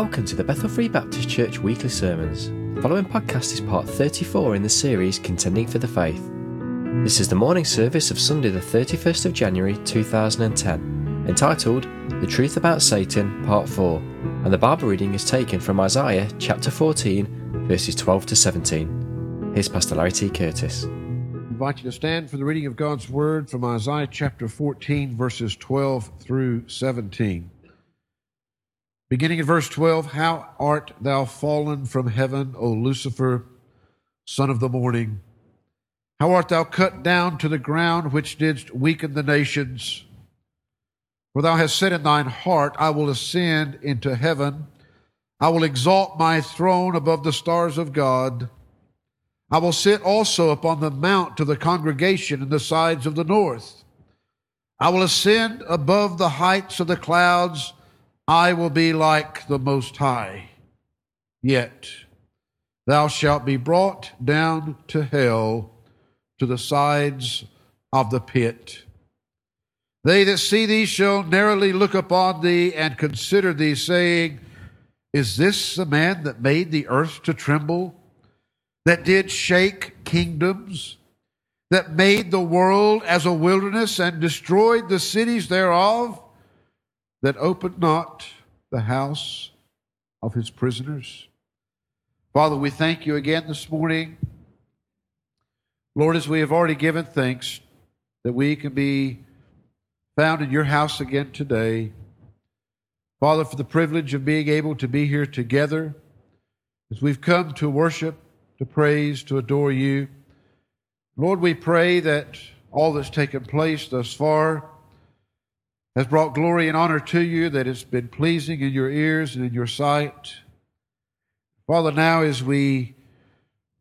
Welcome to the Bethel Free Baptist Church weekly sermons. The following podcast is part 34 in the series Contending for the Faith. This is the morning service of Sunday, the 31st of January 2010, entitled The Truth About Satan, Part 4, and the Bible reading is taken from Isaiah chapter 14, verses 12 to 17. Here's Pastor Larry T. Curtis. I invite you to stand for the reading of God's Word from Isaiah chapter 14, verses 12 through 17. Beginning in verse 12 How art thou fallen from heaven, O Lucifer, son of the morning? How art thou cut down to the ground, which didst weaken the nations? For thou hast said in thine heart, I will ascend into heaven. I will exalt my throne above the stars of God. I will sit also upon the mount to the congregation in the sides of the north. I will ascend above the heights of the clouds. I will be like the Most High. Yet thou shalt be brought down to hell, to the sides of the pit. They that see thee shall narrowly look upon thee and consider thee, saying, Is this the man that made the earth to tremble, that did shake kingdoms, that made the world as a wilderness and destroyed the cities thereof? That opened not the house of his prisoners. Father, we thank you again this morning. Lord, as we have already given thanks that we can be found in your house again today. Father, for the privilege of being able to be here together as we've come to worship, to praise, to adore you. Lord, we pray that all that's taken place thus far has brought glory and honor to you, that it's been pleasing in your ears and in your sight. Father, now as we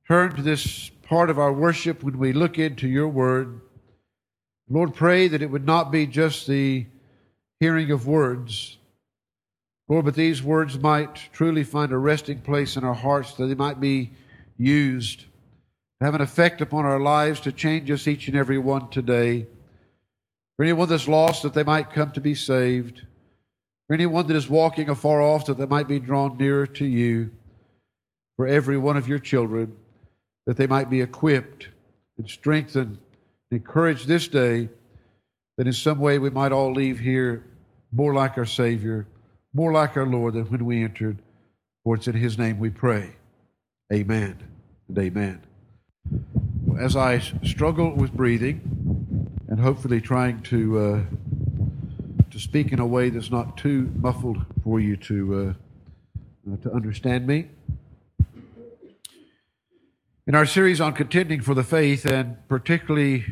turn to this part of our worship, when we look into your word, Lord, pray that it would not be just the hearing of words, Lord, but these words might truly find a resting place in our hearts, that they might be used, to have an effect upon our lives to change us each and every one today. For anyone that's lost, that they might come to be saved. For anyone that is walking afar off, that they might be drawn nearer to you. For every one of your children, that they might be equipped and strengthened and encouraged this day, that in some way we might all leave here more like our Savior, more like our Lord than when we entered. For it's in His name we pray. Amen and amen. As I struggle with breathing and hopefully trying to uh, to speak in a way that's not too muffled for you to uh, uh, to understand me. In our series on contending for the faith, and particularly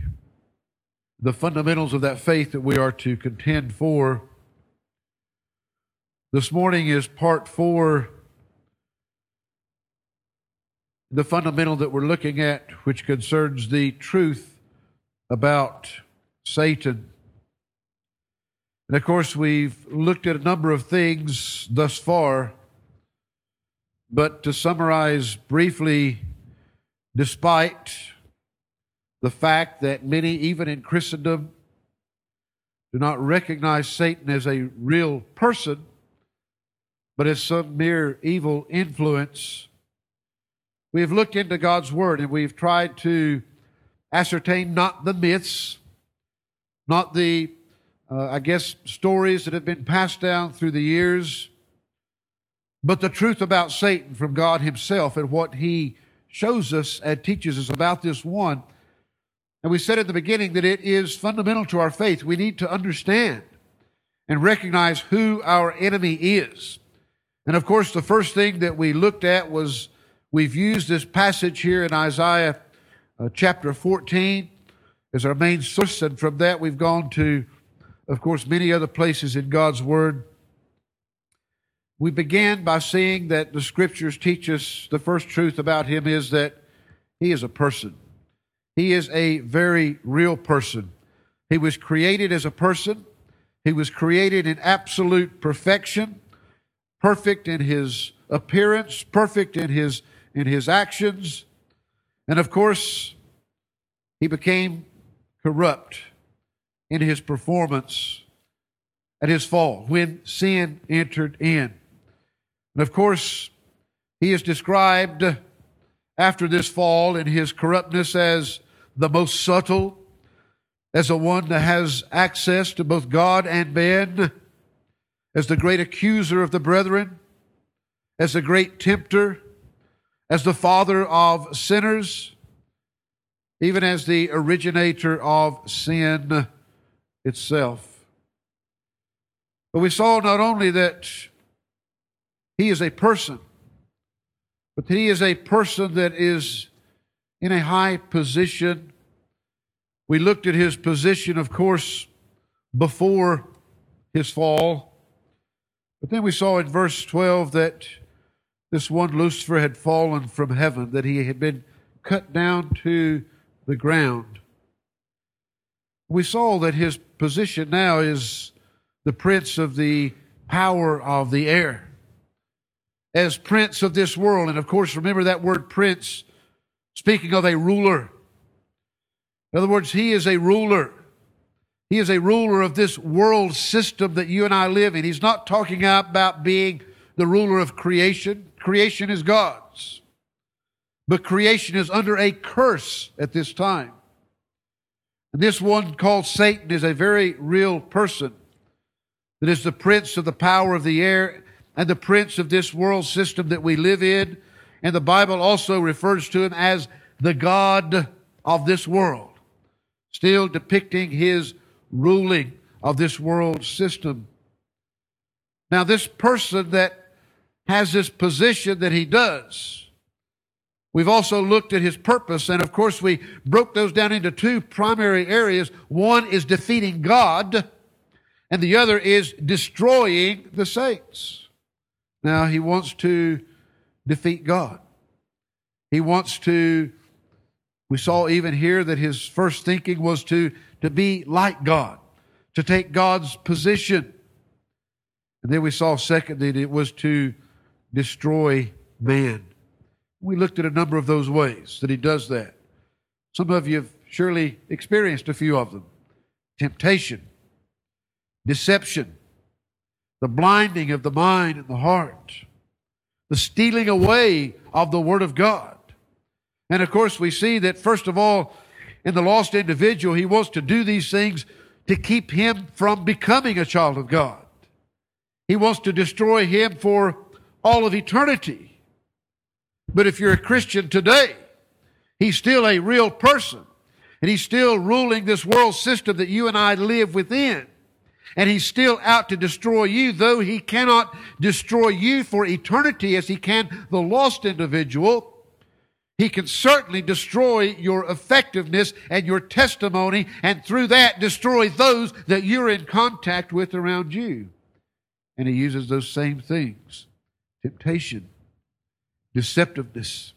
the fundamentals of that faith that we are to contend for, this morning is part four the fundamental that we're looking at, which concerns the truth about Satan. And of course, we've looked at a number of things thus far, but to summarize briefly, despite the fact that many, even in Christendom, do not recognize Satan as a real person, but as some mere evil influence We've looked into God's Word and we've tried to ascertain not the myths, not the, uh, I guess, stories that have been passed down through the years, but the truth about Satan from God Himself and what He shows us and teaches us about this one. And we said at the beginning that it is fundamental to our faith. We need to understand and recognize who our enemy is. And of course, the first thing that we looked at was We've used this passage here in Isaiah uh, chapter 14 as our main source, and from that we've gone to, of course, many other places in God's Word. We began by seeing that the Scriptures teach us the first truth about Him is that He is a person. He is a very real person. He was created as a person. He was created in absolute perfection, perfect in His appearance, perfect in His in his actions. And of course, he became corrupt in his performance at his fall when sin entered in. And of course, he is described after this fall in his corruptness as the most subtle, as the one that has access to both God and men, as the great accuser of the brethren, as the great tempter, as the father of sinners, even as the originator of sin itself. But we saw not only that he is a person, but he is a person that is in a high position. We looked at his position, of course, before his fall. But then we saw in verse 12 that this one Lucifer had fallen from heaven, that he had been cut down to the ground. We saw that his position now is the prince of the power of the air as prince of this world. And of course, remember that word prince, speaking of a ruler. In other words, he is a ruler. He is a ruler of this world system that you and I live in. He's not talking about being the ruler of creation. Creation is God's. But creation is under a curse at this time. And this one called Satan is a very real person that is the prince of the power of the air and the prince of this world system that we live in. And the Bible also refers to him as the God of this world, still depicting his ruling of this world system. Now, this person that has this position that he does, we've also looked at his purpose, and of course, we broke those down into two primary areas. One is defeating God, and the other is destroying the saints. Now, he wants to defeat God. He wants to, we saw even here that his first thinking was to, to be like God, to take God's position. And then we saw, second, that it was to destroy man. We looked at a number of those ways that he does that. Some of you have surely experienced a few of them temptation, deception, the blinding of the mind and the heart, the stealing away of the Word of God. And of course, we see that, first of all, in the lost individual, he wants to do these things to keep him from becoming a child of God. He wants to destroy him for all of eternity. But if you're a Christian today, he's still a real person. And he's still ruling this world system that you and I live within and he's still out to destroy you, though he cannot destroy you for eternity as he can the lost individual. He can certainly destroy your effectiveness and your testimony, and through that destroy those that you're in contact with around you. And he uses those same things temptation, deceptiveness,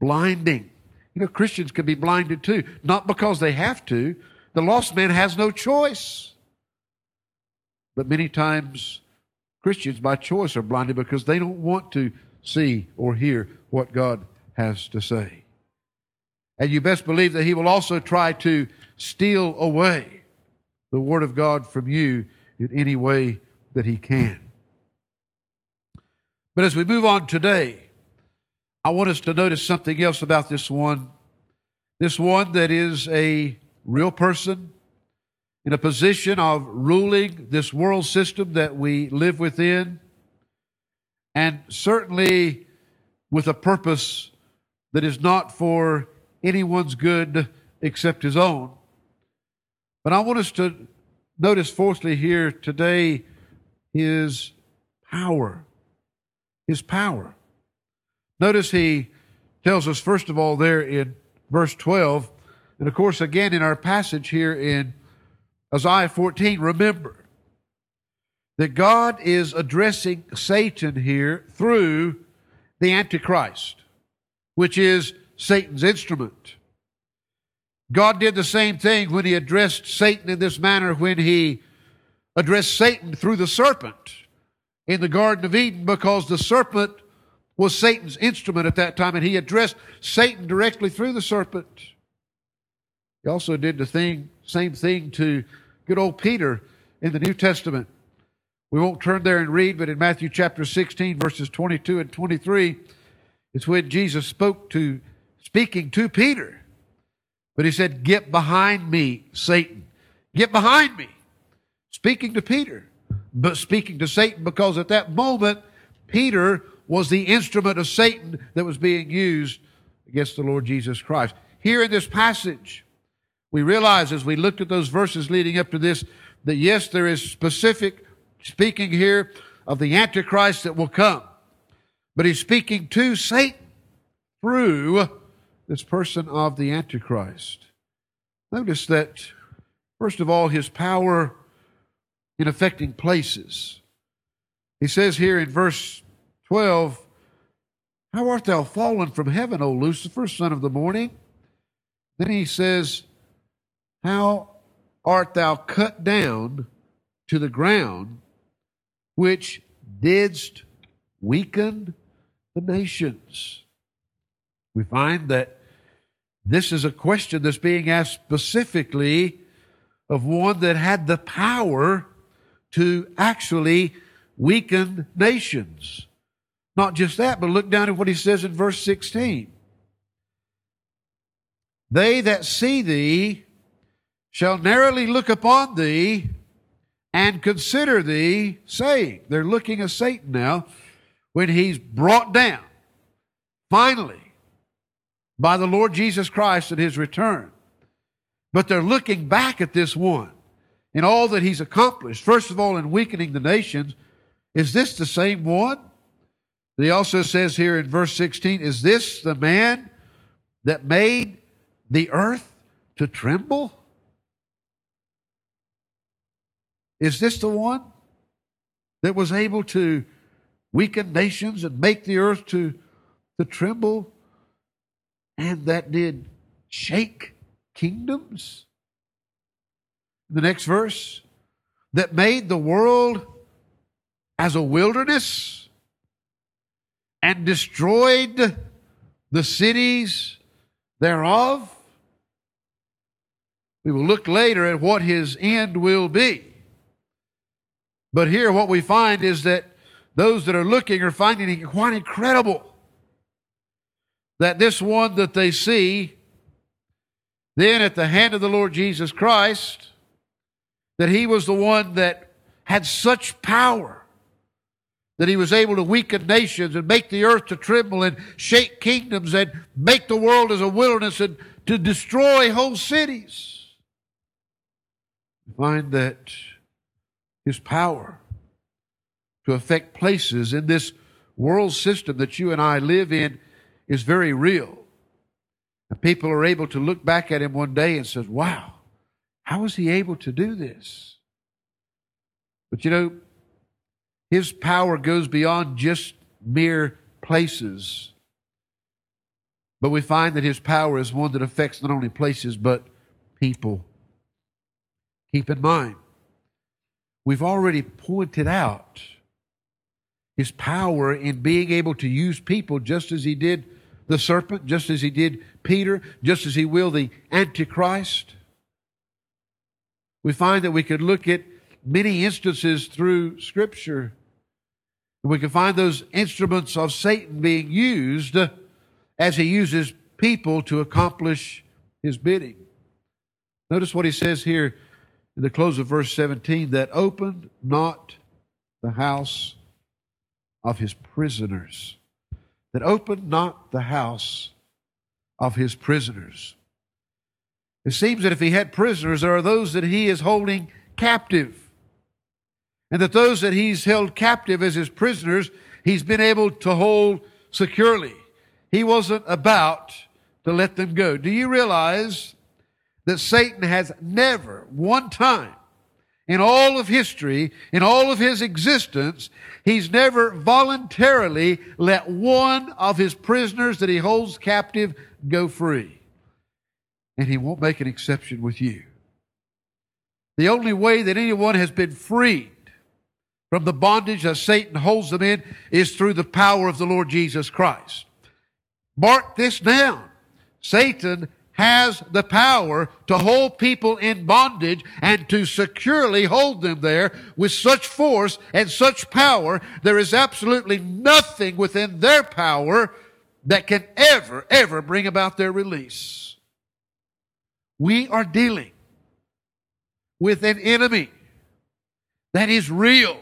blinding. You know, Christians can be blinded too, not because they have to. The lost man has no choice. But many times, Christians by choice are blinded because they don't want to see or hear what God has to say. And you best believe that He will also try to steal away the Word of God from you in any way that He can. But as we move on today, I want us to notice something else about this one. This one that is a real person, in a position of ruling this world system that we live within, and certainly with a purpose that is not for anyone's good except his own. But I want us to notice, fourthly, here today, his power. His power. Notice he tells us, first of all, there in verse 12, and of course, again in our passage here in Isaiah 14, remember that God is addressing Satan here through the Antichrist, which is Satan's instrument. God did the same thing when he addressed Satan in this manner when he addressed Satan through the serpent in the Garden of Eden because the serpent was Satan's instrument at that time and he addressed Satan directly through the serpent. He also did the thing, same thing to good old Peter in the New Testament We won't turn there and read, but in Matthew chapter 16, verses 22 and 23, it's when Jesus spoke to, speaking to Peter. But he said, Get behind me, Satan. Get behind me. Speaking to Peter, but speaking to Satan because at that moment, Peter was the instrument of Satan that was being used against the Lord Jesus Christ. Here in this passage, we realize as we looked at those verses leading up to this that yes, there is specific speaking here of the Antichrist that will come, but he's speaking to Satan through this person of the Antichrist. Notice that, first of all, his power in affecting places. He says here in verse 12, How art thou fallen from heaven, O Lucifer, son of the morning? Then he says, How art thou cut down to the ground, which didst weaken the nations? We find that this is a question that's being asked specifically of one that had the power to actually weaken nations. Not just that, but look down at what he says in verse 16. They that see thee shall narrowly look upon thee and consider thee, saying, they're looking at Satan now when he's brought down, finally, by the Lord Jesus Christ at his return. But they're looking back at this one in all that he's accomplished. First of all, in weakening the nations. Is this the same one? He also says here in verse 16, Is this the man that made the earth to tremble? Is this the one that was able to weaken nations and make the earth to, to tremble? And that did shake kingdoms? The next verse, that made the world as a wilderness and destroyed the cities thereof. We will look later at what his end will be. But here, what we find is that those that are looking are finding it quite incredible that this one that they see then at the hand of the Lord Jesus Christ, that he was the one that had such power that he was able to weaken nations and make the earth to tremble and shake kingdoms and make the world as a wilderness and to destroy whole cities. Find that his power to affect places in this world system that you and I live in is very real. And people are able to look back at him one day and says, wow, how was he able to do this? But you know, his power goes beyond just mere places. But we find that his power is one that affects not only places, but people. Keep in mind, we've already pointed out his power in being able to use people just as he did the serpent, just as he did Peter, just as he will the Antichrist. We find that we could look at many instances through Scripture. We can find those instruments of Satan being used uh, as he uses people to accomplish his bidding. Notice what he says here in the close of verse 17 that opened not the house of his prisoners that opened not the house of his prisoners. It seems that if he had prisoners, there are those that he is holding captive. And that those that he's held captive as his prisoners, he's been able to hold securely. He wasn't about to let them go. Do you realize that Satan has never one time in all of history, in all of his existence, he's never voluntarily let one of his prisoners that he holds captive go free. And he won't make an exception with you. The only way that anyone has been freed from the bondage that Satan holds them in is through the power of the Lord Jesus Christ. Mark this down. Satan has the power to hold people in bondage and to securely hold them there with such force and such power. There is absolutely nothing within their power that can ever, ever bring about their release. We are dealing with an enemy that is real,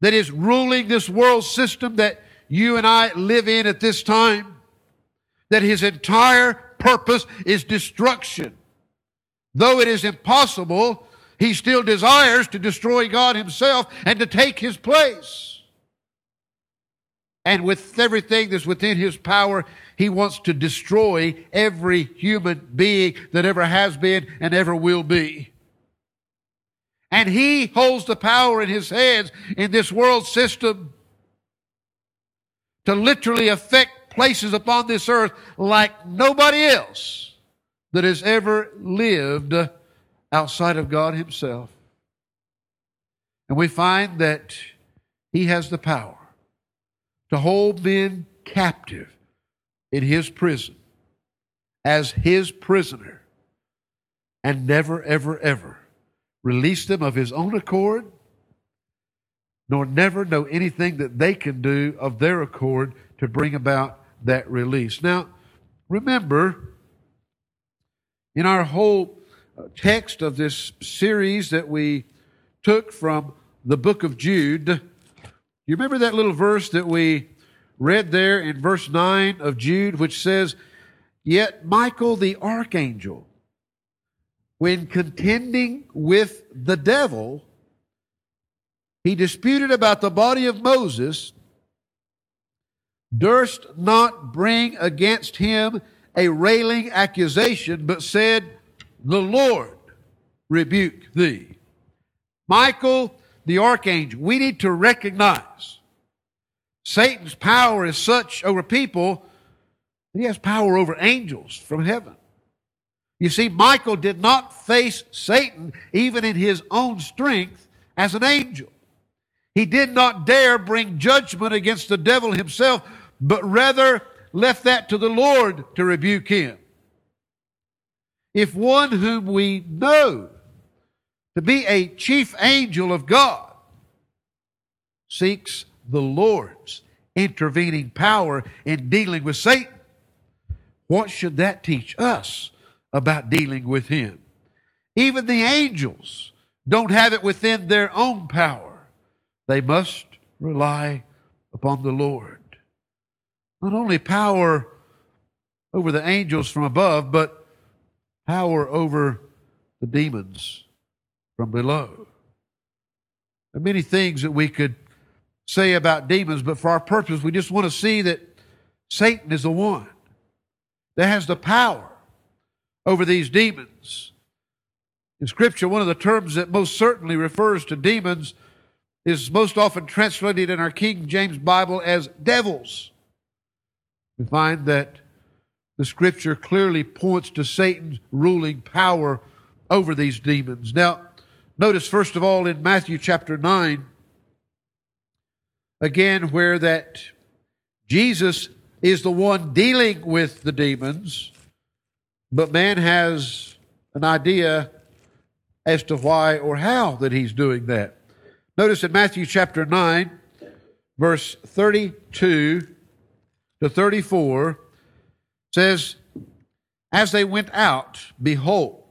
that is ruling this world system that you and I live in at this time, that his entire purpose is destruction. Though it is impossible, he still desires to destroy God himself and to take his place. And with everything that's within his power, he wants to destroy every human being that ever has been and ever will be. And he holds the power in his hands in this world system to literally affect places upon this earth like nobody else that has ever lived outside of God Himself. And we find that He has the power to hold men captive in His prison as His prisoner and never, ever, ever release them of His own accord nor never know anything that they can do of their accord to bring about that release. Now, remember, in our whole uh, text of this series that we took from the book of Jude, you remember that little verse that we read there in verse 9 of Jude, which says, Yet Michael the archangel, when contending with the devil, he disputed about the body of Moses, durst not bring against him a railing accusation, but said, The Lord rebuke thee. Michael, the archangel, we need to recognize Satan's power is such over people he has power over angels from heaven. You see, Michael did not face Satan even in his own strength as an angel. He did not dare bring judgment against the devil himself, but rather left that to the Lord to rebuke him. If one whom we know to be a chief angel of God seeks the Lord's intervening power in dealing with Satan, what should that teach us about dealing with him? Even the angels don't have it within their own power. They must rely upon the Lord. Not only power over the angels from above, but power over the demons from below. There are many things that we could say about demons, but for our purpose, we just want to see that Satan is the one that has the power over these demons. In Scripture, one of the terms that most certainly refers to demons is most often translated in our King James Bible as devils. We find that the scripture clearly points to Satan's ruling power over these demons. Now, notice first of all in Matthew chapter 9, again, where that Jesus is the one dealing with the demons, but man has an idea as to why or how that he's doing that. Notice in Matthew chapter 9, verse 32 to 34, says, As they went out, behold,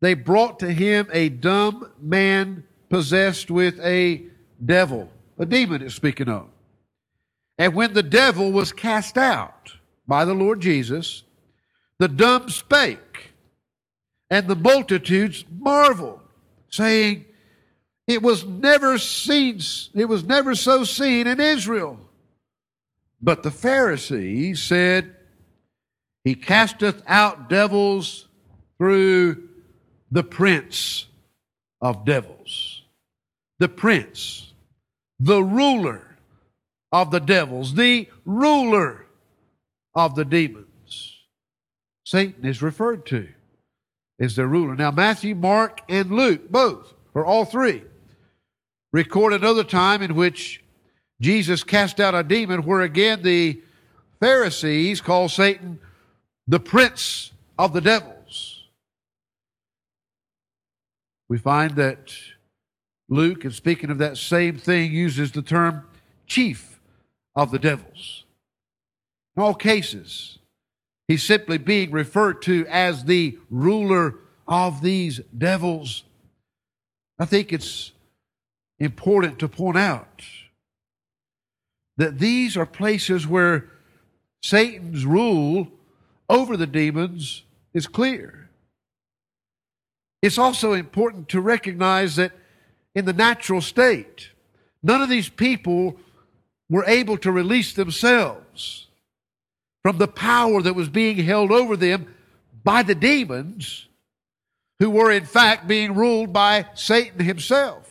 they brought to him a dumb man possessed with a devil. A demon is speaking of. And when the devil was cast out by the Lord Jesus, the dumb spake, and the multitudes marveled, saying, it was never seen, it was never so seen in Israel. But the Pharisees said, He casteth out devils through the prince of devils. The prince, the ruler of the devils, the ruler of the demons. Satan is referred to as the ruler. Now, Matthew, Mark, and Luke, both, or all three, record another time in which Jesus cast out a demon, where again the Pharisees call Satan the prince of the devils. We find that Luke, in speaking of that same thing, uses the term chief of the devils. In all cases, he's simply being referred to as the ruler of these devils. I think it's important to point out that these are places where Satan's rule over the demons is clear. It's also important to recognize that in the natural state, none of these people were able to release themselves from the power that was being held over them by the demons, who were in fact being ruled by Satan himself.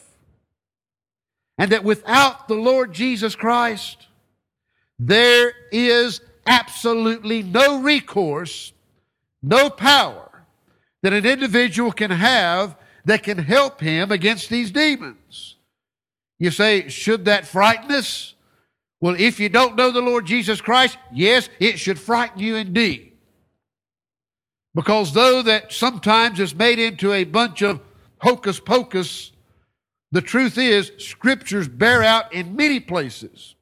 And that without the Lord Jesus Christ, there is absolutely no recourse, no power that an individual can have that can help him against these demons. You say, should that frighten us? Well, if you don't know the Lord Jesus Christ, yes, it should frighten you indeed. Because though that sometimes is made into a bunch of hocus pocus, the truth is, scriptures bear out in many places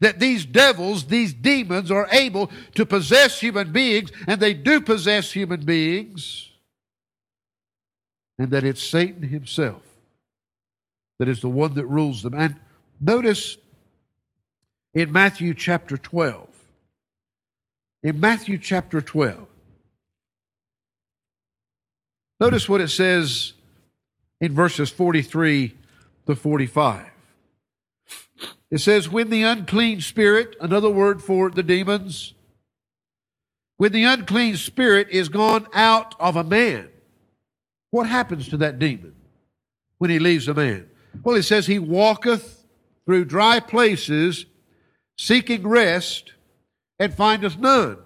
that these devils, these demons, are able to possess human beings, and they do possess human beings, and that it's Satan himself that is the one that rules them. And notice in Matthew chapter 12, in Matthew chapter 12, notice what it says in verses 43 to 45. It says, when the unclean spirit, another word for the demons, when the unclean spirit is gone out of a man, what happens to that demon when he leaves a man? Well, it says he walketh through dry places, seeking rest, and findeth none.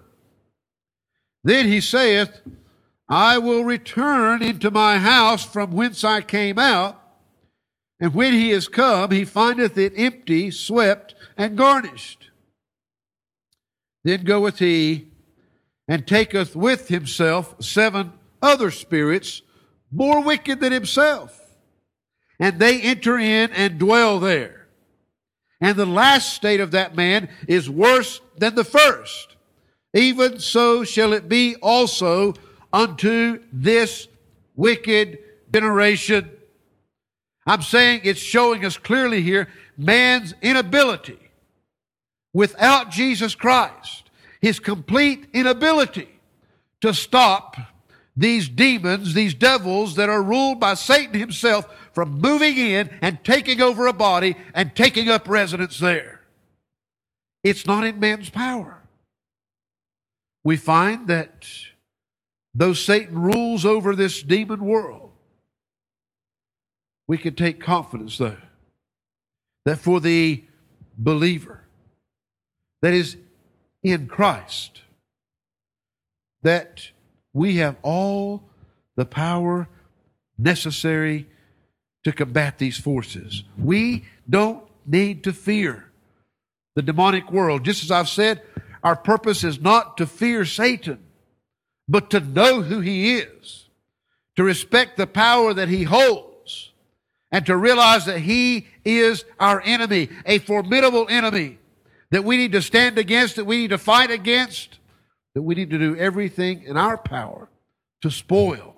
Then he saith, I will return into my house from whence I came out. And when he is come, he findeth it empty, swept, and garnished. Then goeth he and taketh with himself seven other spirits more wicked than himself. And they enter in and dwell there. And the last state of that man is worse than the first. Even so shall it be also unto this wicked generation. I'm saying it's showing us clearly here man's inability without Jesus Christ, his complete inability to stop these demons, these devils that are ruled by Satan himself from moving in and taking over a body and taking up residence there. It's not in man's power. We find that though Satan rules over this demon world, we can take confidence, though, that for the believer that is in Christ, that we have all the power necessary to combat these forces. We don't need to fear the demonic world. Just as I've said, our purpose is not to fear Satan, but to know who he is, to respect the power that he holds and to realize that He is our enemy, a formidable enemy that we need to stand against, that we need to fight against, that we need to do everything in our power to spoil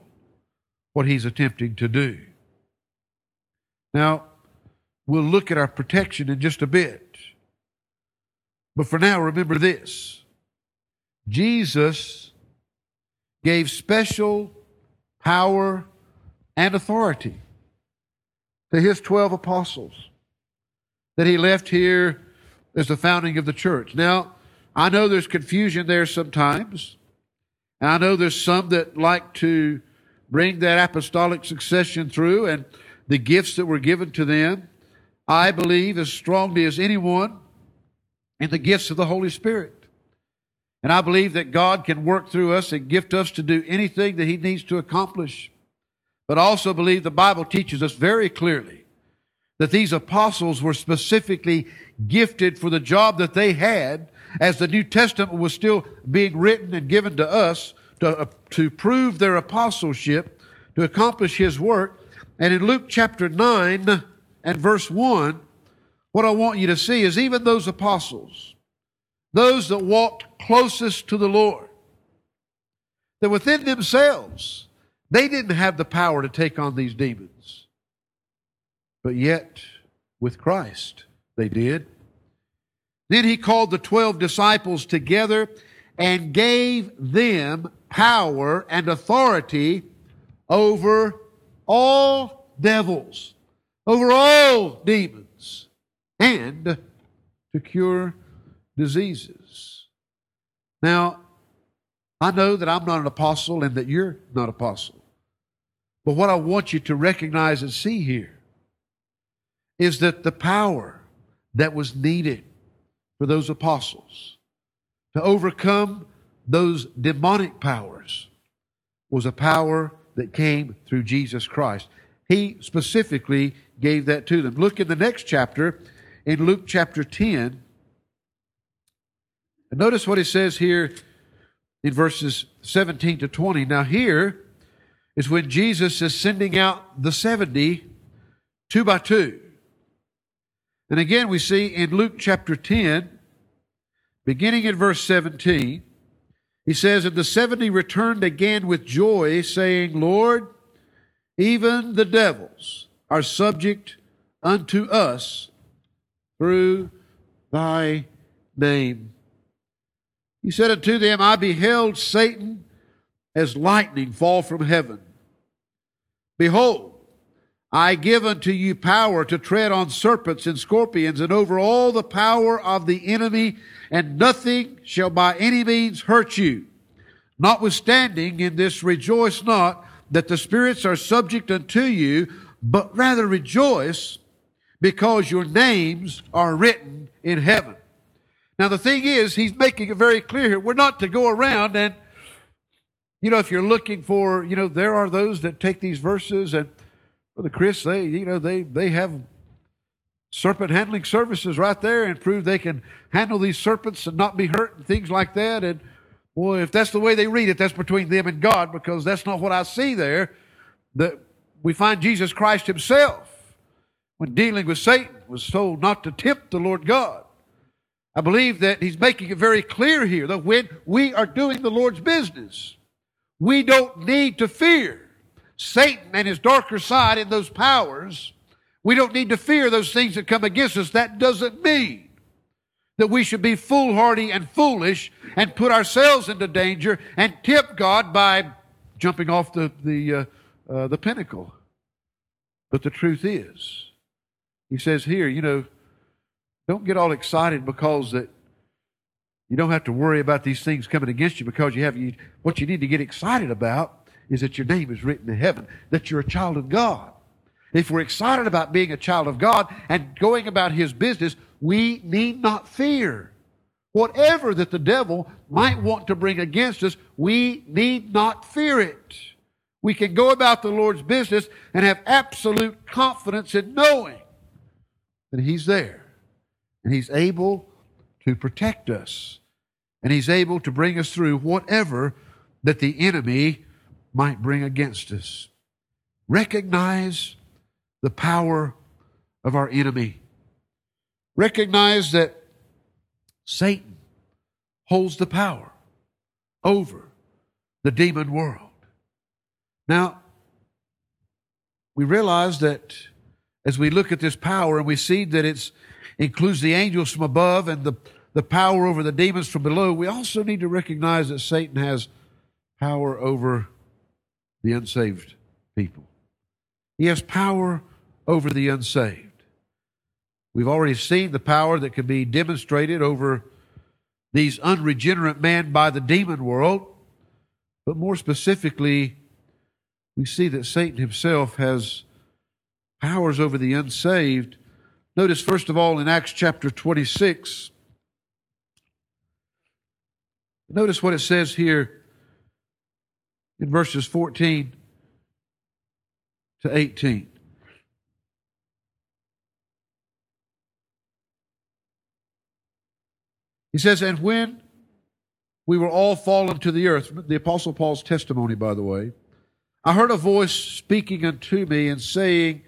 what He's attempting to do. Now, we'll look at our protection in just a bit. But for now, remember this Jesus gave special power and authority to his 12 apostles that he left here as the founding of the church. Now, I know there's confusion there sometimes. And I know there's some that like to bring that apostolic succession through and the gifts that were given to them. I believe as strongly as anyone in the gifts of the Holy Spirit. And I believe that God can work through us and gift us to do anything that He needs to accomplish but also believe the Bible teaches us very clearly that these apostles were specifically gifted for the job that they had as the New Testament was still being written and given to us to, uh, to prove their apostleship, to accomplish his work. And in Luke chapter 9 and verse 1, what I want you to see is even those apostles, those that walked closest to the Lord, that within themselves, they didn't have the power to take on these demons. But yet, with Christ, they did. Then he called the twelve disciples together and gave them power and authority over all devils, over all demons, and to cure diseases. Now, I know that I'm not an apostle and that you're not apostle. But what I want you to recognize and see here is that the power that was needed for those apostles to overcome those demonic powers was a power that came through Jesus Christ. He specifically gave that to them. Look in the next chapter, in Luke chapter 10. And notice what he says here in verses 17 to 20. Now, here is when Jesus is sending out the 70 two by two. And again, we see in Luke chapter 10, beginning in verse 17, he says, And the seventy returned again with joy, saying, Lord, even the devils are subject unto us through thy name. He said unto them, I beheld Satan as lightning fall from heaven. Behold, I give unto you power to tread on serpents and scorpions and over all the power of the enemy, and nothing shall by any means hurt you. Notwithstanding, in this rejoice not that the spirits are subject unto you, but rather rejoice because your names are written in heaven. Now, the thing is, he's making it very clear here. We're not to go around and, you know, if you're looking for, you know, there are those that take these verses and Brother Chris, they, you know, they, they have serpent handling services right there and prove they can handle these serpents and not be hurt and things like that. And boy, if that's the way they read it, that's between them and God because that's not what I see there. That we find Jesus Christ himself when dealing with Satan was told not to tempt the Lord God. I believe that he's making it very clear here that when we are doing the Lord's business, we don't need to fear. Satan and his darker side and those powers, we don't need to fear those things that come against us. That doesn't mean that we should be foolhardy and foolish and put ourselves into danger and tempt God by jumping off the, the, uh, uh, the pinnacle. But the truth is, he says here, you know, don't get all excited because that you don't have to worry about these things coming against you because you have you, what you need to get excited about is that your name is written in heaven, that you're a child of God. If we're excited about being a child of God and going about His business, we need not fear. Whatever that the devil might want to bring against us, we need not fear it. We can go about the Lord's business and have absolute confidence in knowing that He's there and He's able to protect us and He's able to bring us through whatever that the enemy might bring against us. Recognize the power of our enemy. Recognize that Satan holds the power over the demon world. Now, we realize that as we look at this power and we see that it includes the angels from above and the, the power over the demons from below, we also need to recognize that Satan has power over the unsaved people. He has power over the unsaved. We've already seen the power that can be demonstrated over these unregenerate men by the demon world, but more specifically, we see that Satan himself has powers over the unsaved. Notice, first of all, in Acts chapter 26, notice what it says here in verses 14 to 18. He says, And when we were all fallen to the earth, the Apostle Paul's testimony, by the way, I heard a voice speaking unto me and saying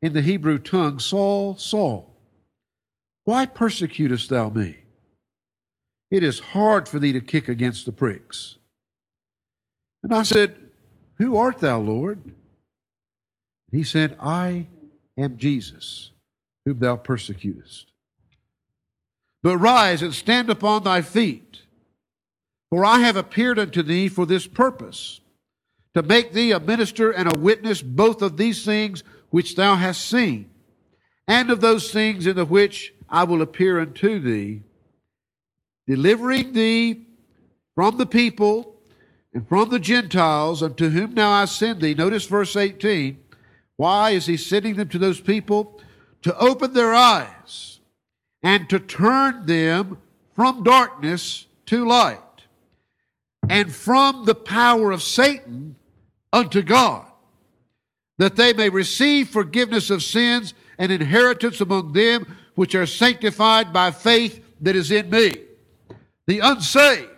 in the Hebrew tongue, Saul, Saul, why persecutest thou me? It is hard for thee to kick against the pricks. And I said, Who art thou, Lord? He said, I am Jesus, whom thou persecutest. But rise and stand upon thy feet, for I have appeared unto thee for this purpose, to make thee a minister and a witness both of these things which thou hast seen, and of those things in the which I will appear unto thee, delivering thee from the people and from the Gentiles unto whom now I send thee. Notice verse 18. Why is he sending them to those people? To open their eyes and to turn them from darkness to light and from the power of Satan unto God, that they may receive forgiveness of sins and inheritance among them which are sanctified by faith that is in me. The unsaved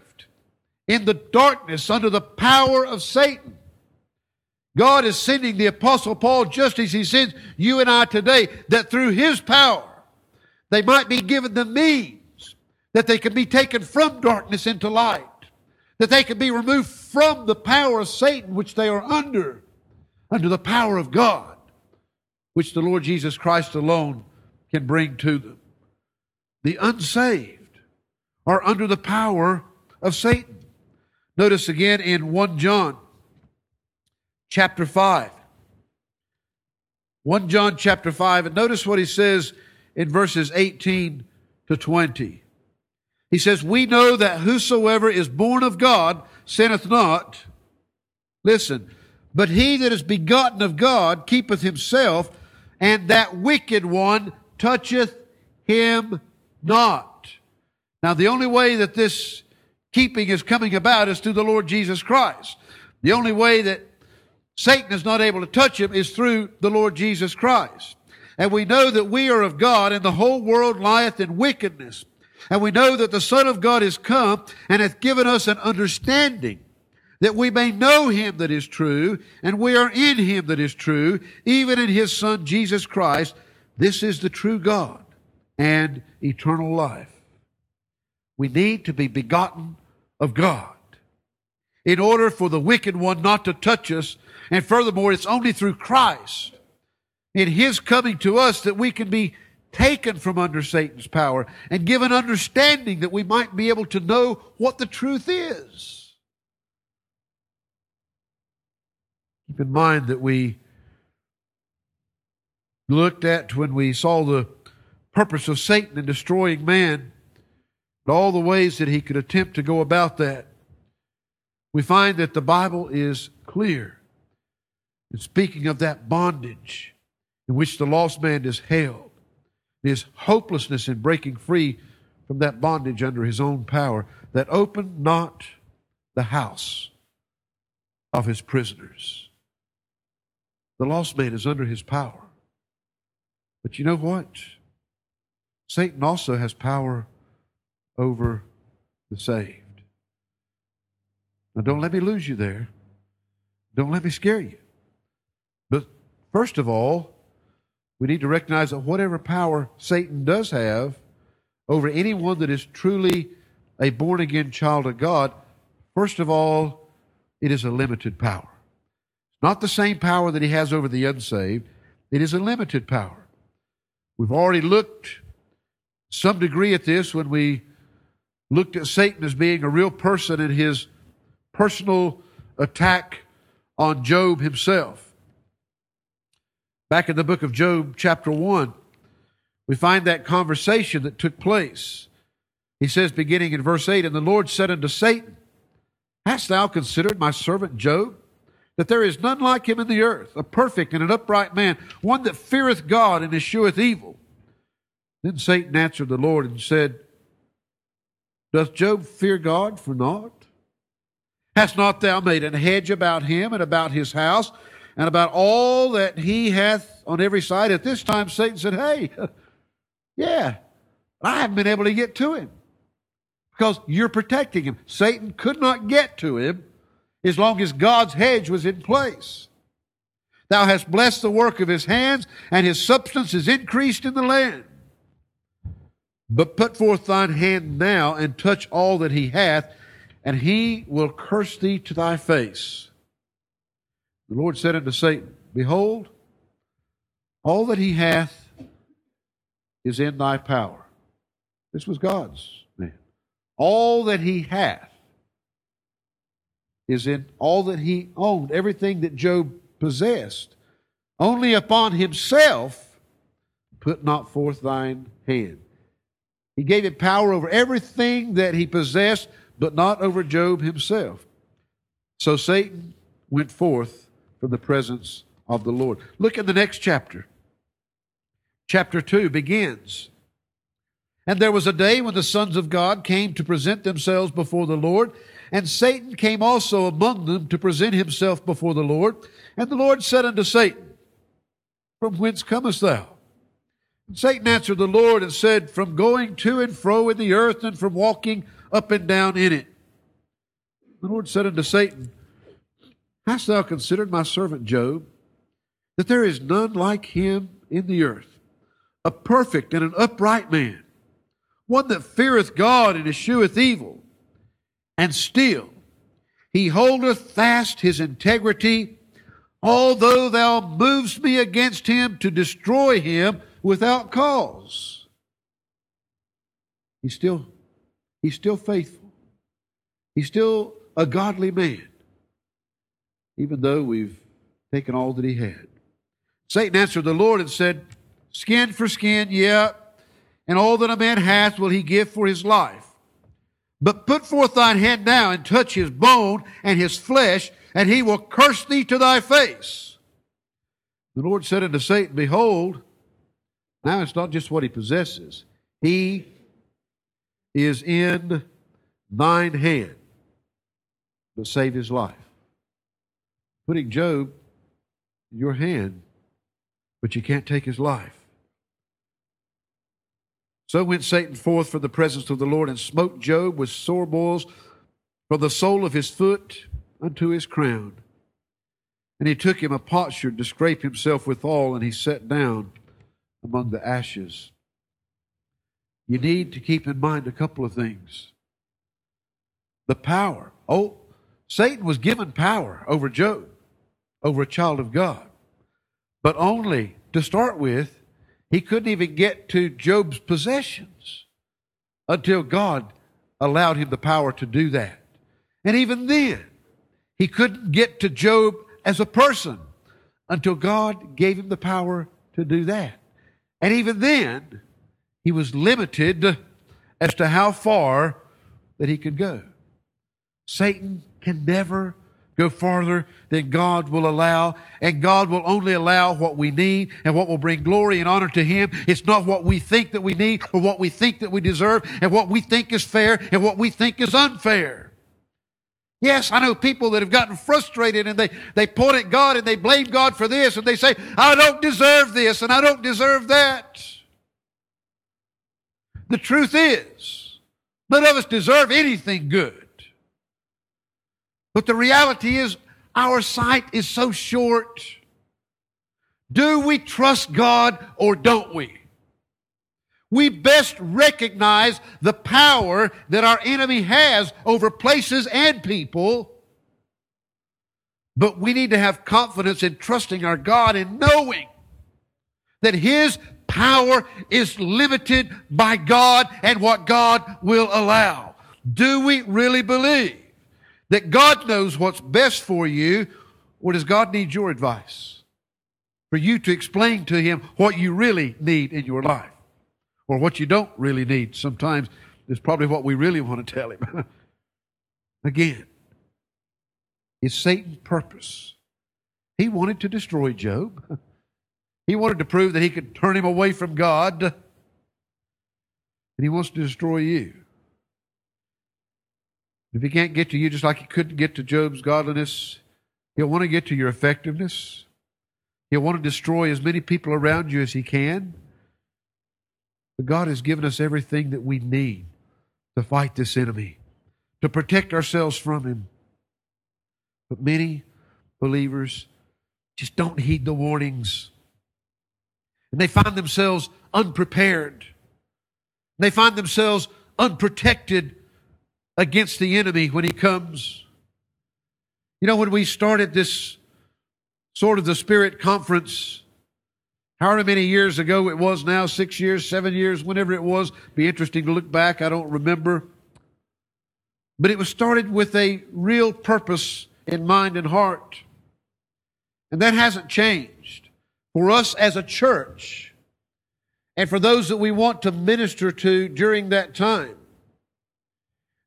in the darkness under the power of Satan God is sending the Apostle Paul just as He sends you and I today, that through His power, they might be given the means that they can be taken from darkness into light, that they can be removed from the power of Satan, which they are under, under the power of God, which the Lord Jesus Christ alone can bring to them. The unsaved are under the power of Satan. Notice again in 1 John chapter 5. 1 John chapter 5, and notice what he says in verses 18 to 20. He says, We know that whosoever is born of God sinneth not. Listen, but he that is begotten of God keepeth himself, and that wicked one toucheth him not. Now, the only way that this keeping is coming about is through the Lord Jesus Christ. The only way that Satan is not able to touch him is through the Lord Jesus Christ. And we know that we are of God and the whole world lieth in wickedness. And we know that the Son of God is come and hath given us an understanding that we may know him that is true and we are in him that is true, even in his Son Jesus Christ. This is the true God and eternal life. We need to be begotten of God in order for the wicked one not to touch us and furthermore, it's only through Christ, in His coming to us, that we can be taken from under Satan's power and given understanding that we might be able to know what the truth is. Keep in mind that we looked at when we saw the purpose of Satan in destroying man and all the ways that he could attempt to go about that. We find that the Bible is clear and speaking of that bondage in which the lost man is held, his hopelessness in breaking free from that bondage under his own power, that opened not the house of his prisoners. The lost man is under his power. But you know what? Satan also has power over the saved. Now, don't let me lose you there. Don't let me scare you. But first of all, we need to recognize that whatever power Satan does have over anyone that is truly a born again child of God, first of all, it is a limited power. It's not the same power that he has over the unsaved, it is a limited power. We've already looked some degree at this when we looked at Satan as being a real person in his personal attack on Job himself. Back in the book of Job, chapter 1, we find that conversation that took place. He says, beginning in verse 8, And the Lord said unto Satan, Hast thou considered my servant Job? That there is none like him in the earth, a perfect and an upright man, one that feareth God and escheweth evil. Then Satan answered the Lord and said, Doth Job fear God for naught? Hast not thou made an hedge about him and about his house? and about all that he hath on every side. At this time, Satan said, Hey, yeah, I haven't been able to get to him. because you're protecting him. Satan could not get to him as long as God's hedge was in place. Thou hast blessed the work of his hands, and his substance is increased in the land. But put forth thine hand now and touch all that he hath, and he will curse thee to thy face. The Lord said unto Satan, Behold, all that he hath is in thy power. This was God's man. All that he hath is in all that he owned, everything that Job possessed. Only upon himself put not forth thine hand. He gave it power over everything that he possessed, but not over Job himself. So Satan went forth from the presence of the Lord. Look at the next chapter. Chapter 2 begins. And there was a day when the sons of God came to present themselves before the Lord, and Satan came also among them to present himself before the Lord. And the Lord said unto Satan, From whence comest thou? Satan answered the Lord and said, From going to and fro in the earth and from walking up and down in it. The Lord said unto Satan, Hast thou considered my servant Job, that there is none like him in the earth, a perfect and an upright man, one that feareth God and escheweth evil, and still he holdeth fast his integrity, although thou movest me against him to destroy him without cause. He's still, he's still faithful. He's still a godly man, even though we've taken all that he had. Satan answered the Lord and said, Skin for skin, yeah, and all that a man hath will he give for his life. But put forth thine hand now and touch his bone and his flesh, and he will curse thee to thy face. The Lord said unto Satan, Behold, now it's not just what he possesses, he is in thine hand to save his life. Putting Job in your hand, but you can't take his life. So went Satan forth from the presence of the Lord and smote Job with sore boils from the sole of his foot unto his crown. And he took him a potsherd to scrape himself withal, and he sat down among the ashes. You need to keep in mind a couple of things. The power. Oh, Satan was given power over Job, over a child of God, but only to start with, he couldn't even get to Job's possessions until God allowed him the power to do that. And even then, he couldn't get to Job as a person until God gave him the power to do that. And even then, he was limited as to how far that he could go. Satan can never go farther than God will allow, and God will only allow what we need and what will bring glory and honor to Him. It's not what we think that we need or what we think that we deserve and what we think is fair and what we think is unfair. Yes, I know people that have gotten frustrated and they, they point at God and they blame God for this and they say, I don't deserve this and I don't deserve that. The truth is, none of us deserve anything good. But the reality is, our sight is so short. Do we trust God or don't we? We best recognize the power that our enemy has over places and people. But we need to have confidence in trusting our God and knowing that His power is limited by God and what God will allow. Do we really believe? that God knows what's best for you, or does God need your advice? For you to explain to Him what you really need in your life, or what you don't really need. Sometimes is probably what we really want to tell Him. Again, it's Satan's purpose. He wanted to destroy Job. He wanted to prove that he could turn him away from God. And he wants to destroy you. If he can't get to you just like he couldn't get to Job's godliness, he'll want to get to your effectiveness. He'll want to destroy as many people around you as he can. But God has given us everything that we need to fight this enemy, to protect ourselves from him. But many believers just don't heed the warnings. And they find themselves unprepared. They find themselves unprotected against the enemy when he comes. You know, when we started this Sword of the Spirit Conference, however many years ago it was now, six years, seven years, whenever it was, be interesting to look back. I don't remember. But it was started with a real purpose in mind and heart. And that hasn't changed. For us as a church, and for those that we want to minister to during that time,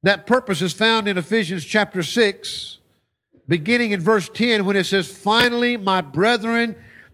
that purpose is found in Ephesians chapter 6, beginning in verse 10, when it says, Finally, my brethren,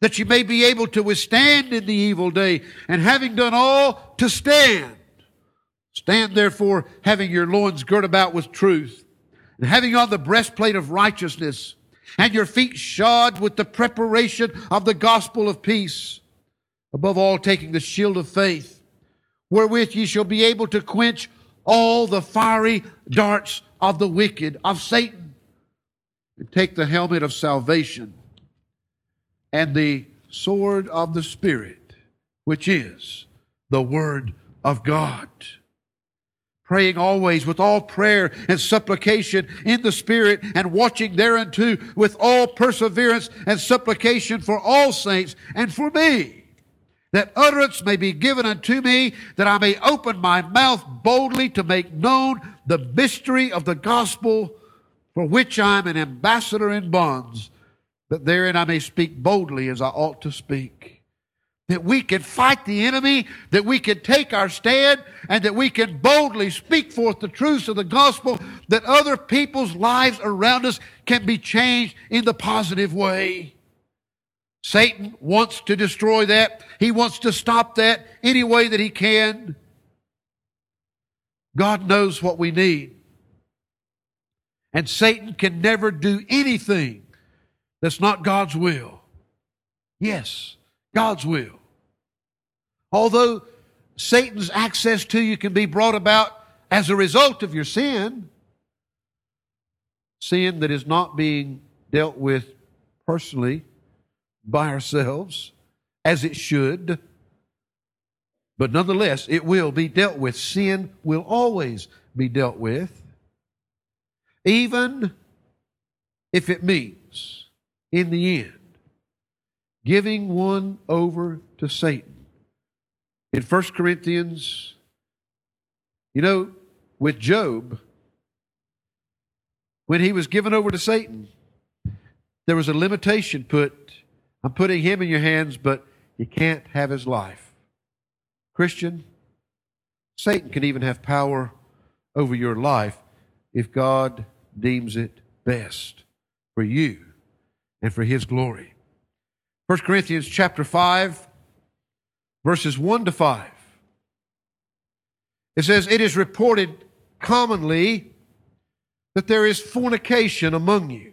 that you may be able to withstand in the evil day, and having done all, to stand. Stand therefore, having your loins girt about with truth, and having on the breastplate of righteousness, and your feet shod with the preparation of the gospel of peace. Above all, taking the shield of faith, wherewith ye shall be able to quench all the fiery darts of the wicked, of Satan. And take the helmet of salvation and the sword of the Spirit, which is the Word of God. Praying always with all prayer and supplication in the Spirit, and watching thereunto with all perseverance and supplication for all saints and for me, that utterance may be given unto me, that I may open my mouth boldly to make known the mystery of the gospel, for which I am an ambassador in bonds, that therein I may speak boldly as I ought to speak that we can fight the enemy, that we can take our stand, and that we can boldly speak forth the truths of the gospel, that other people's lives around us can be changed in the positive way. Satan wants to destroy that. He wants to stop that any way that he can. God knows what we need. And Satan can never do anything that's not God's will. Yes, God's will. Although Satan's access to you can be brought about as a result of your sin, sin that is not being dealt with personally by ourselves as it should, but nonetheless, it will be dealt with. Sin will always be dealt with, even if it means, in the end, giving one over to Satan in 1 Corinthians, you know, with Job, when he was given over to Satan, there was a limitation put. I'm putting him in your hands, but you can't have his life. Christian, Satan can even have power over your life if God deems it best for you and for his glory. 1 Corinthians chapter 5 verses 1 to 5. It says, It is reported commonly that there is fornication among you,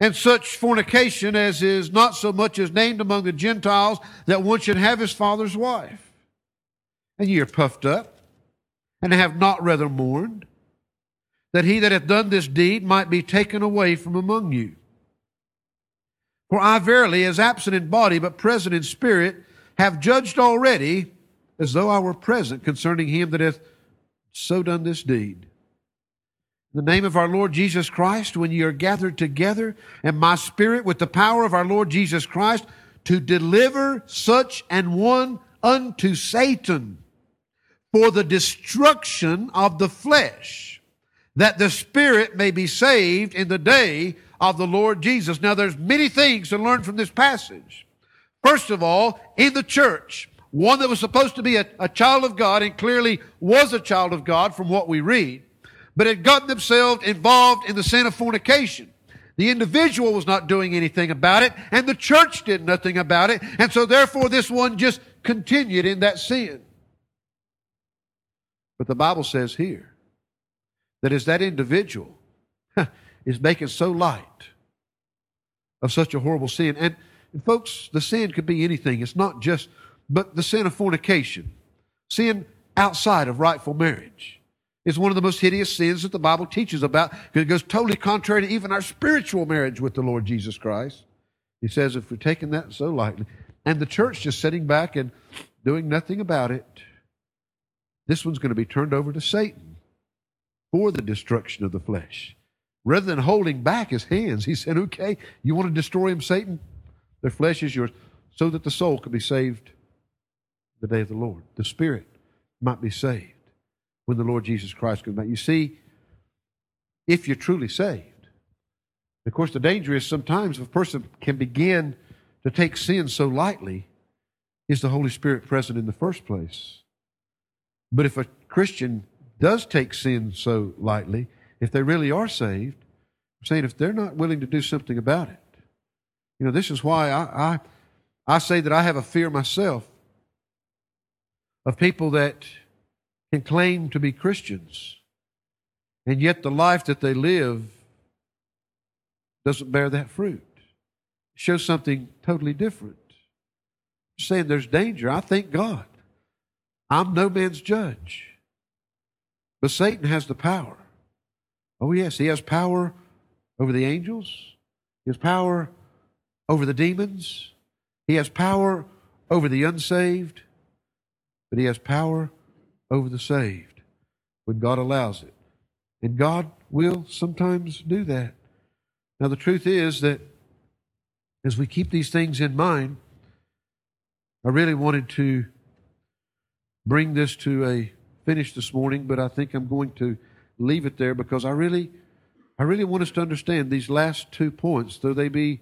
and such fornication as is not so much as named among the Gentiles that one should have his father's wife. And ye are puffed up, and have not rather mourned, that he that hath done this deed might be taken away from among you. For I verily, as absent in body, but present in spirit, have judged already as though I were present concerning him that hath so done this deed. In the name of our Lord Jesus Christ, when ye are gathered together, and my spirit with the power of our Lord Jesus Christ, to deliver such an one unto Satan for the destruction of the flesh, that the spirit may be saved in the day of the Lord Jesus. Now there's many things to learn from this passage. First of all, in the church, one that was supposed to be a, a child of God and clearly was a child of God from what we read. but had gotten themselves involved in the sin of fornication. The individual was not doing anything about it, and the church did nothing about it, and so therefore this one just continued in that sin. But the Bible says here that as that individual is making so light of such a horrible sin, and, and folks, the sin could be anything. It's not just, but the sin of fornication, sin outside of rightful marriage is one of the most hideous sins that the Bible teaches about because it goes totally contrary to even our spiritual marriage with the Lord Jesus Christ. He says if we're taking that so lightly, and the church just sitting back and doing nothing about it, this one's going to be turned over to Satan for the destruction of the flesh. Rather than holding back his hands, he said, Okay, you want to destroy him, Satan? Their flesh is yours, so that the soul can be saved the day of the Lord. The spirit might be saved when the Lord Jesus Christ comes back. You see, if you're truly saved, of course, the danger is sometimes if a person can begin to take sin so lightly, is the Holy Spirit present in the first place? But if a Christian does take sin so lightly, if they really are saved, I'm saying if they're not willing to do something about it, you know, this is why I, I, I say that I have a fear myself of people that can claim to be Christians, and yet the life that they live doesn't bear that fruit. It shows something totally different. I'm saying there's danger. I thank God. I'm no man's judge. But Satan has the power. Oh, yes, he has power over the angels, he has power over the demons, he has power over the unsaved, but he has power over the saved when God allows it. And God will sometimes do that. Now, the truth is that as we keep these things in mind, I really wanted to bring this to a finish this morning, but I think I'm going to leave it there because I really, I really want us to understand these last two points, though they be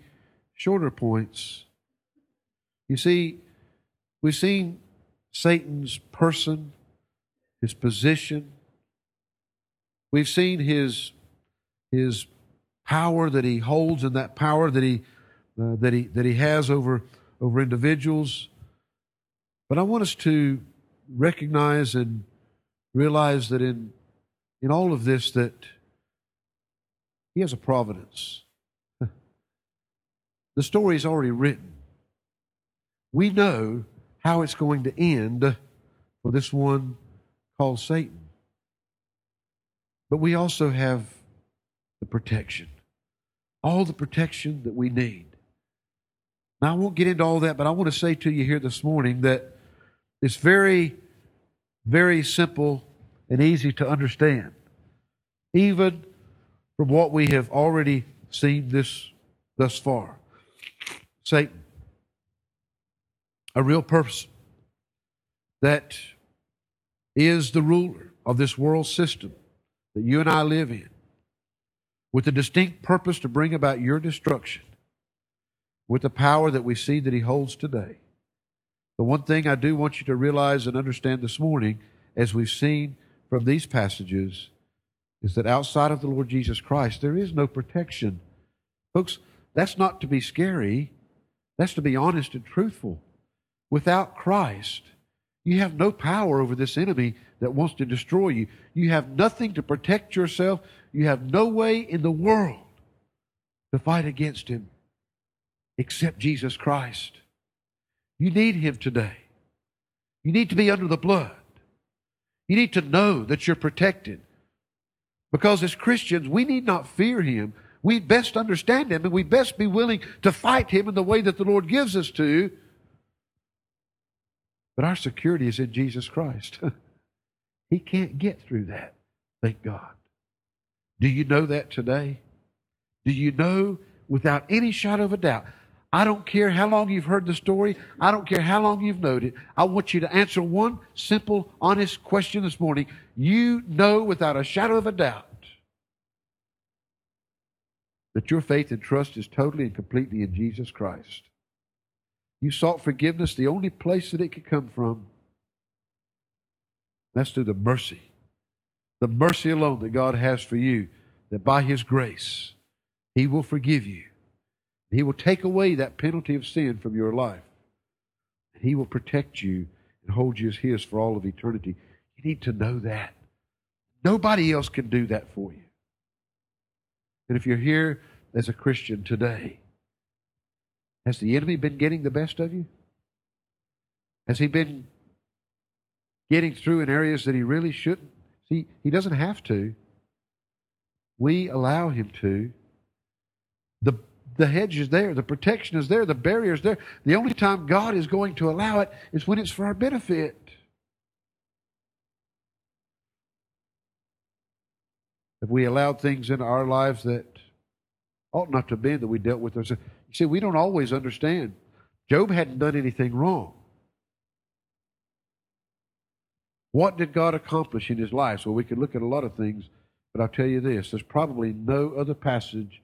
shorter points. You see, we've seen Satan's person, his position. We've seen his, his power that he holds and that power that he, uh, that he, that he has over, over individuals. But I want us to recognize and realize that in, in all of this that he has a providence. the story is already written. We know how it's going to end for this one called Satan. But we also have the protection, all the protection that we need. Now, I won't get into all that, but I want to say to you here this morning that it's very, very simple and easy to understand, even from what we have already seen this thus far. Satan a real person that is the ruler of this world system that you and I live in with the distinct purpose to bring about your destruction with the power that we see that he holds today. The one thing I do want you to realize and understand this morning, as we've seen from these passages, is that outside of the Lord Jesus Christ, there is no protection. Folks, that's not to be scary, that's to be honest and truthful. Without Christ, you have no power over this enemy that wants to destroy you. You have nothing to protect yourself. You have no way in the world to fight against him except Jesus Christ. You need him today. You need to be under the blood. You need to know that you're protected. Because as Christians, we need not fear him. We best understand him and we best be willing to fight him in the way that the Lord gives us to but our security is in Jesus Christ. he can't get through that. Thank God. Do you know that today? Do you know without any shadow of a doubt? I don't care how long you've heard the story. I don't care how long you've known it. I want you to answer one simple, honest question this morning. You know without a shadow of a doubt that your faith and trust is totally and completely in Jesus Christ. You sought forgiveness the only place that it could come from. That's through the mercy the mercy alone that God has for you, that by His grace, He will forgive you. He will take away that penalty of sin from your life. He will protect you and hold you as His for all of eternity. You need to know that. Nobody else can do that for you. And if you're here as a Christian today, has the enemy been getting the best of you? Has he been getting through in areas that he really shouldn't? See, he doesn't have to. We allow him to. The, hedge is there, the protection is there, the barrier is there. The only time God is going to allow it is when it's for our benefit. Have we allowed things in our lives that ought not to have been that we dealt with? You see, we don't always understand. Job hadn't done anything wrong. What did God accomplish in his life? So we could look at a lot of things, but I'll tell you this there's probably no other passage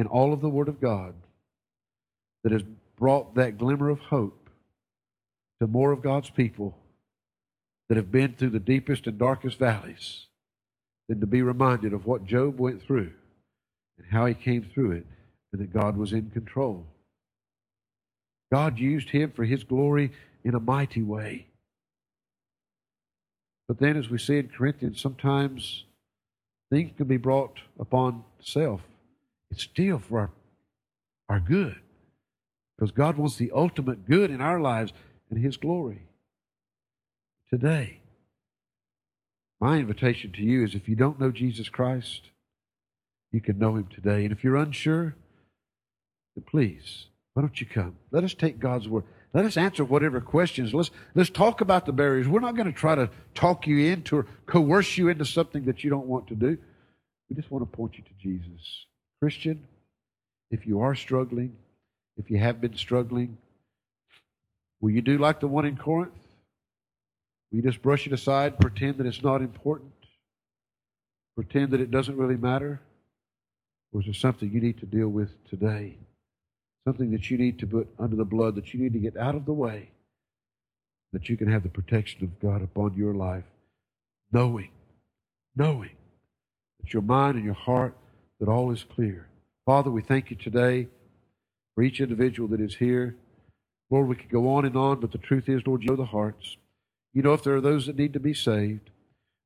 in all of the Word of God that has brought that glimmer of hope to more of God's people that have been through the deepest and darkest valleys than to be reminded of what Job went through and how he came through it and that God was in control. God used him for his glory in a mighty way. But then, as we see in Corinthians, sometimes things can be brought upon self. It's still for our, our good. Because God wants the ultimate good in our lives and His glory. Today, my invitation to you is if you don't know Jesus Christ, you can know Him today. And if you're unsure, then please, why don't you come? Let us take God's word. Let us answer whatever questions. Let's, let's talk about the barriers. We're not going to try to talk you into or coerce you into something that you don't want to do. We just want to point you to Jesus. Christian, if you are struggling, if you have been struggling, will you do like the one in Corinth? Will you just brush it aside, pretend that it's not important? Pretend that it doesn't really matter? Or is there something you need to deal with today? something that you need to put under the blood, that you need to get out of the way, that you can have the protection of God upon your life, knowing, knowing that your mind and your heart, that all is clear. Father, we thank you today for each individual that is here. Lord, we could go on and on, but the truth is, Lord, you know the hearts. You know if there are those that need to be saved.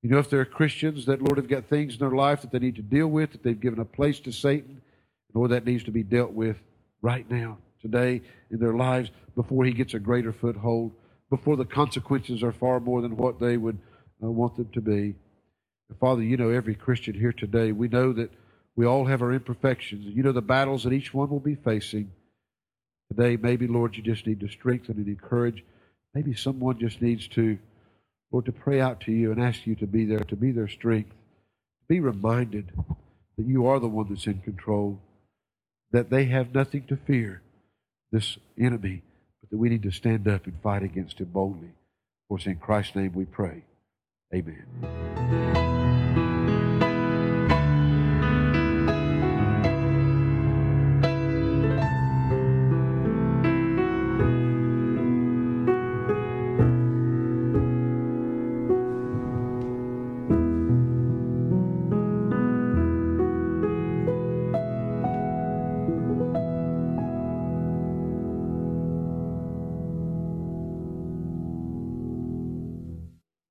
You know if there are Christians that, Lord, have got things in their life that they need to deal with, that they've given a place to Satan, Lord, that needs to be dealt with right now, today, in their lives before he gets a greater foothold, before the consequences are far more than what they would uh, want them to be. Father, you know every Christian here today. We know that we all have our imperfections. You know the battles that each one will be facing. Today, maybe, Lord, you just need to strengthen and encourage. Maybe someone just needs to, Lord, to pray out to you and ask you to be there, to be their strength. Be reminded that you are the one that's in control that they have nothing to fear, this enemy, but that we need to stand up and fight against him boldly. For it's in Christ's name we pray. Amen.